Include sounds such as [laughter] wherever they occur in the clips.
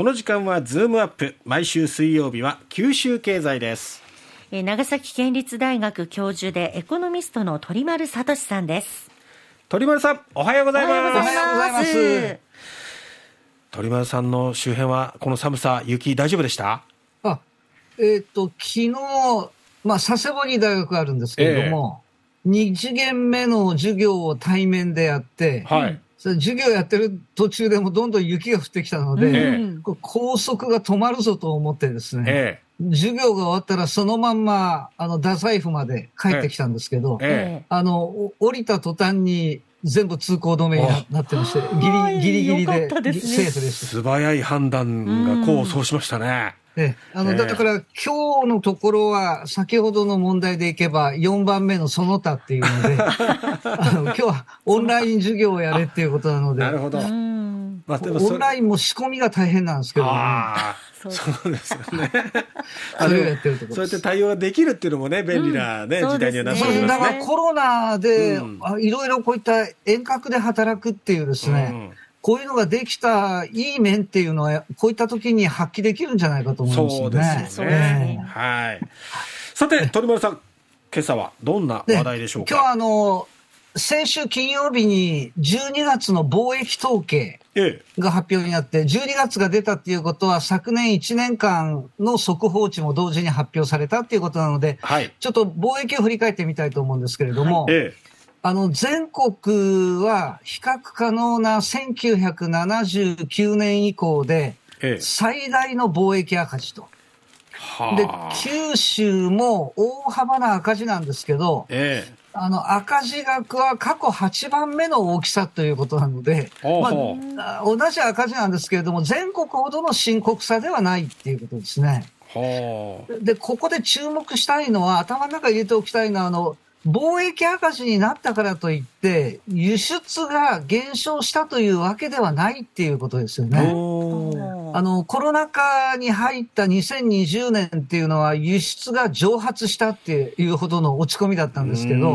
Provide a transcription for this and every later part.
この時間はズームアップ。毎週水曜日は九州経済です。長崎県立大学教授でエコノミストの鳥丸聡さんです。鳥丸さんおはようございます。おはようございます。鳥丸さんの周辺はこの寒さ雪大丈夫でした？あえっ、と昨日まあ佐世保に大学があるんですけれども、えー、2時限目の授業を対面でやって、はい授業やってる途中でもどんどん雪が降ってきたので、えー、高速が止まるぞと思ってですね、えー、授業が終わったらそのまんま、あの、太宰府まで帰ってきたんですけど、えー、あの、降りた途端に全部通行止めになってまして、ギリギリギリでセーフでした。素早い判断が功を奏しましたね。ええ、あの、だから、今日のところは、先ほどの問題でいけば、4番目のその他っていうので、[laughs] あの今日はオンライン授業をやれっていうことなので、なるほど。まあ、でもオンラインも仕込みが大変なんですけどね。そうです。よね。[laughs] それをやってるとこそうやって対応ができるっていうのもね、便利なね、時代にはなってますね。だからコロナで、いろいろこういった遠隔で働くっていうですね、こういうのができたいい面っていうのは、こういった時に発揮できるんじゃないかと思うんですよね。そうですね。はい。さて、鳥丸さん、今朝はどんな話題でしょうか、今日はあの、先週金曜日に12月の貿易統計が発表になって、12月が出たっていうことは、昨年1年間の速報値も同時に発表されたっていうことなので、はい、ちょっと貿易を振り返ってみたいと思うんですけれども、はい、あの、全国は比較可能な1979年以降で、最大の貿易赤字と。で、九州も大幅な赤字なんですけど、ええ、あの、赤字額は過去8番目の大きさということなので、まあ、同じ赤字なんですけれども、全国ほどの深刻さではないっていうことですね。で、ここで注目したいのは、頭の中に入れておきたいのは、あの、貿易赤字になったからといって、輸出が減少したというわけではないっていうことですよね。あの、コロナ禍に入った2020年っていうのは輸出が蒸発したっていうほどの落ち込みだったんですけど、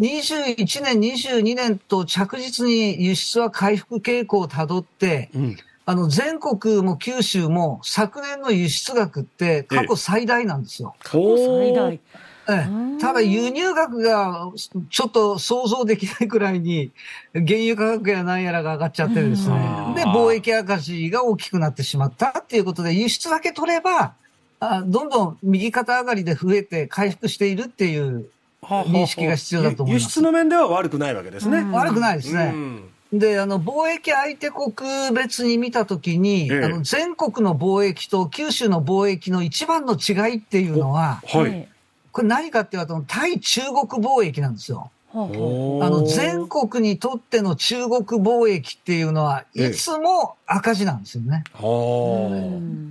21年、22年と着実に輸出は回復傾向をたどって、うん、あの、全国も九州も昨年の輸出額って過去最大なんですよ。過去最大。ええ、ただ輸入額がちょっと想像できないくらいに原油価格や何やらが上がっちゃってですね。で、貿易赤字が大きくなってしまったっていうことで輸出だけ取れば、あどんどん右肩上がりで増えて回復しているっていう認識が必要だと思います。輸出の面では悪くないわけですね。悪くないですね。で、あの、貿易相手国別に見たときに、ええ、あの、全国の貿易と九州の貿易の一番の違いっていうのは、はい。これ何かって言われると、対中国貿易なんですよ。あの、全国にとっての中国貿易っていうのは、いつも赤字なんですよね。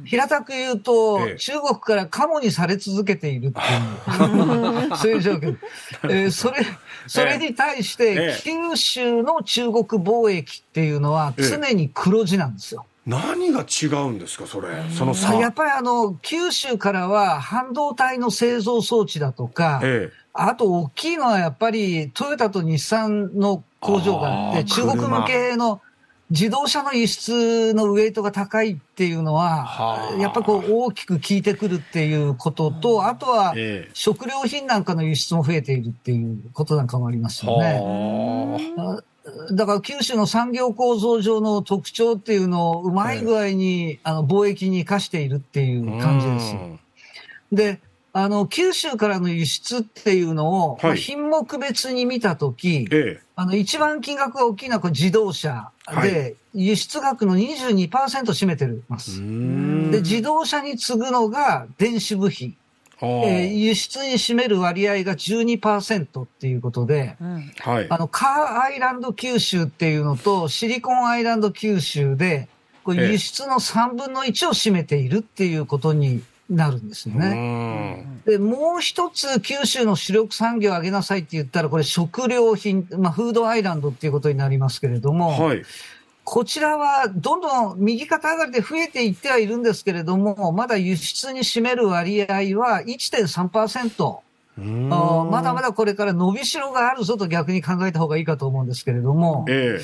平たく言うと、中国からカモにされ続けているっていう、[laughs] そういう状況。えー、それ、それに対して、九州の中国貿易っていうのは常に黒字なんですよ。何が違うんですか、それ、その差。やっぱりあの、九州からは半導体の製造装置だとか、ええ、あと大きいのはやっぱりトヨタと日産の工場があって、中国向けの自動車の輸出のウェイトが高いっていうのは、やっぱりこう大きく効いてくるっていうことと、あとは食料品なんかの輸出も増えているっていうことなんかもありますよね。だから九州の産業構造上の特徴っていうのをうまい具合に、あの貿易に生かしているっていう感じです。で、あの、九州からの輸出っていうのを、はい、品目別に見たとき、ええ、あの、一番金額が大きいのは自動車で、はい、輸出額の22%占めてます。で、自動車に次ぐのが電子部品。えー、輸出に占める割合が12%っていうことで、うん、はい、あの、カーアイランド九州っていうのと、シリコンアイランド九州で、これ輸出の3分の1を占めているっていうことになるんですよね。で、もう一つ九州の主力産業を上げなさいって言ったら、これ食料品、まあ、フードアイランドっていうことになりますけれども、はい、こちらはどんどん右肩上がりで増えていってはいるんですけれども、まだ輸出に占める割合は1.3%。まだまだこれから伸びしろがあるぞと逆に考えた方がいいかと思うんですけれども、え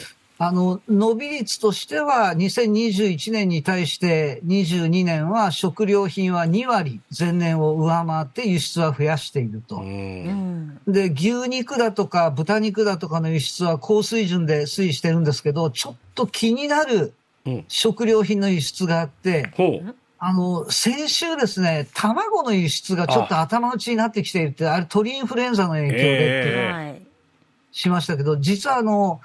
あの、伸び率としては、2021年に対して22年は食料品は2割前年を上回って輸出は増やしていると。で、牛肉だとか豚肉だとかの輸出は高水準で推移してるんですけど、ちょっと気になる食料品の輸出があって、う。んあの、先週ですね、卵の輸出がちょっと頭打ちになってきているって、あれ鳥インフルエンザの影響でって、しましたけど、実はあの、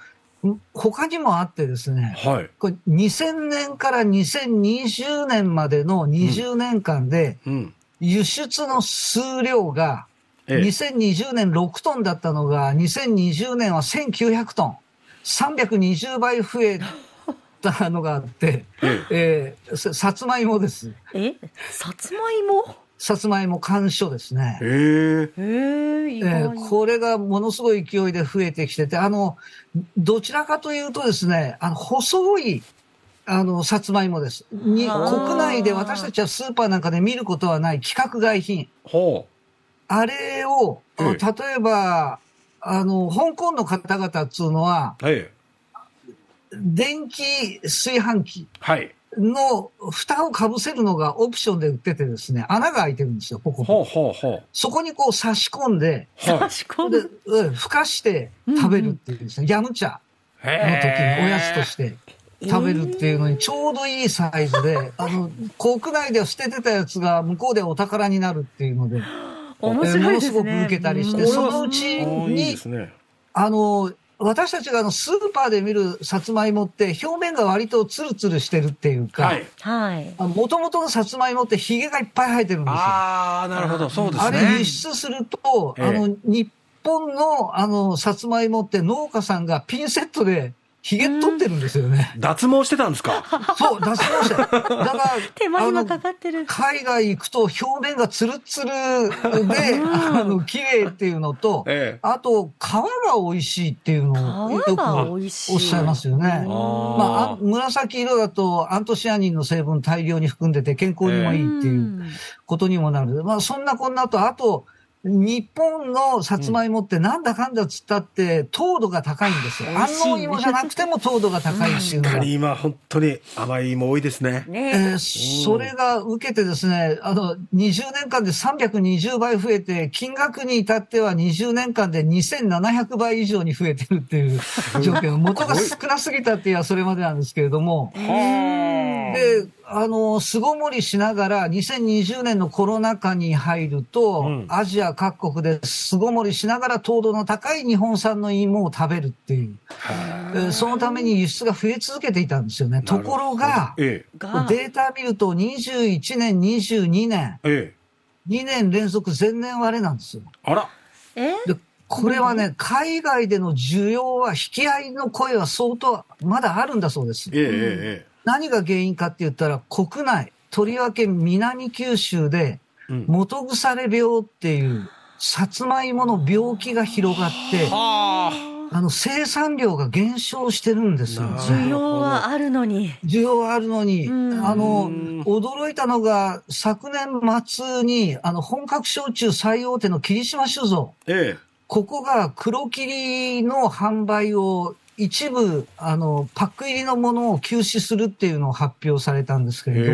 他にもあってですね、はい、これ2000年から2020年までの20年間で、輸出の数量が、2020年6トンだったのが、2020年は1900トン。320倍増えたのがあって、ええ。ー、さつまいもです。えさつまいも？さつまいも干渉ですね。へえー、えー、これがものすごい勢いで増えてきてて、あの、どちらかというとですね、あの、細い、あの、さつまいもです。に、国内で私たちはスーパーなんかで見ることはない規格外品。ほう。あれを、例えば、あの、香港の方々っつうのは、はい、電気炊飯器の蓋をかぶせるのがオプションで売っててですね、穴が開いてるんですよ、ここ。ほうほうほう。そこにこう差し込んで、差し込んで、うん、ふかして食べるっていうですね、ヤム茶の時におやつとして食べるっていうのにちょうどいいサイズで、[laughs] あの、国内では捨ててたやつが向こうでお宝になるっていうので、面白いですね。ものすごく受けたりして、そのうちに、あの、私たちがあのスーパーで見るさつまいもって表面が割とツルツルしてるっていうか、はい。もともとのさつまいもってヒゲがいっぱい生えてるんですよ。ああ、なるほど、そうですね。あれ輸出すると、ええ、あの、日本のあの、さつまいもって農家さんがピンセットでひげ取ってるんですよね。脱毛してたんですか？そう、脱毛してだから、[laughs] 手間暇かかってる。海外行くと表面がツルツルで、あの、綺麗っていうのと、ええ、あと、皮が美味しいっていうのをよくおっしゃいますよね。まあ、紫色だとアントシアニンの成分大量に含んでて健康にもいいっていうことにもなる。まあ、そんなこんなと、あと、日本のさつまいもってなんだかんだつったって糖度が高いんですよ。安納芋じゃなくても糖度が高いっていうのが。今本当に甘い芋多いですね。ねえー、それが受けてですね、あの、20年間で320倍増えて、金額に至っては20年間で2700倍以上に増えてるっていう [laughs] 状況。元が少なすぎたっていうのはそれまでなんですけれども。で、あの、巣ごもりしながら、2020年のコロナ禍に入ると、うん、アジア各国で巣ごもりしながら糖度の高い日本産の芋を食べるっていう。えそのために輸出が増え続けていたんですよね。ところが、ええ、データ見ると21年、22年、ええ、2年連続前年割れなんですよ。あら。え？でこれはね、海外での需要は、引き合いの声は相当まだあるんだそうです。ええええ何が原因かって言ったら、国内、とりわけ南九州で、元腐れ病っていう、さつまいもの病気が広がって、あの、生産量が減少してるんですよ、需要はあるのに。需要はあるのに、あの、驚いたのが、昨年末に、あの、本格焼酎最大手の霧島酒造。ええ。ここが黒霧の販売を一部、あの、パック入りのものを休止するっていうのを発表されたんですけれど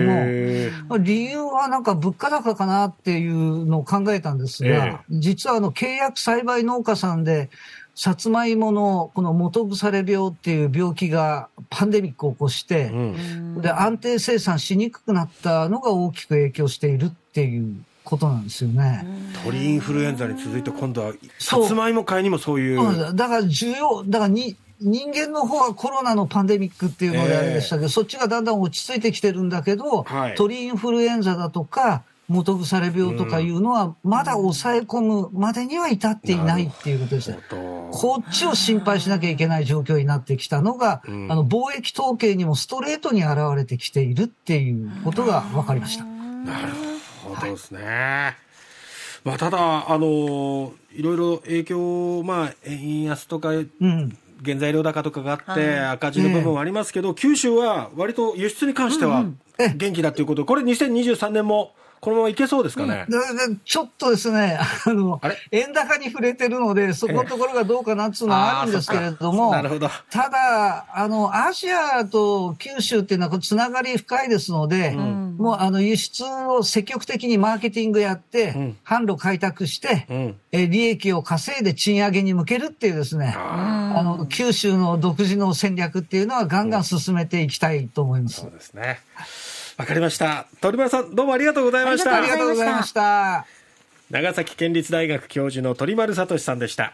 も、理由はなんか物価高かなっていうのを考えたんですが、実はあの、契約栽培農家さんで、さつまいものこの元腐れ病っていう病気がパンデミックを起こして、うん、で、安定生産しにくくなったのが大きく影響しているっていうことなんですよね。鳥インフルエンザに続いて今度は、さつまいも界にもそういう。だから需要、だからに、人間の方はコロナのパンデミックっていうのであれでしたけど、えー、そっちがだんだん落ち着いてきてるんだけど、はい、鳥インフルエンザだとか、元腐れ病とかいうのは、まだ抑え込むまでには至っていないっていうことですね。こっちを心配しなきゃいけない状況になってきたのが、うん、あの、貿易統計にもストレートに現れてきているっていうことが分かりました。なるほどですね。はい、まあ、ただ、あの、いろいろ影響、まあ、円安とか、うん原材料高とかがあって、赤字の部分はありますけど、九州は割と輸出に関しては元気だということ、これ2023年もこのままいけそうですかね？うん、ちょっとですね、あの、あ円高に触れてるので、そこのところがどうかなっていうのはあるんですけれども、なるほど。ただ、あの、アジアと九州っていうのはつながり深いですので、うん、もうあの輸出を積極的にマーケティングやって、うん、販路開拓して、うん、え利益を稼いで賃上げに向けるっていうですね、あの、九州の独自の戦略っていうのはガンガン進めていきたいと思います。そうですね。わかりました。鳥丸さん、どうもありがとうございました。ありがとうございました。長崎県立大学教授の鳥丸聡さんでした。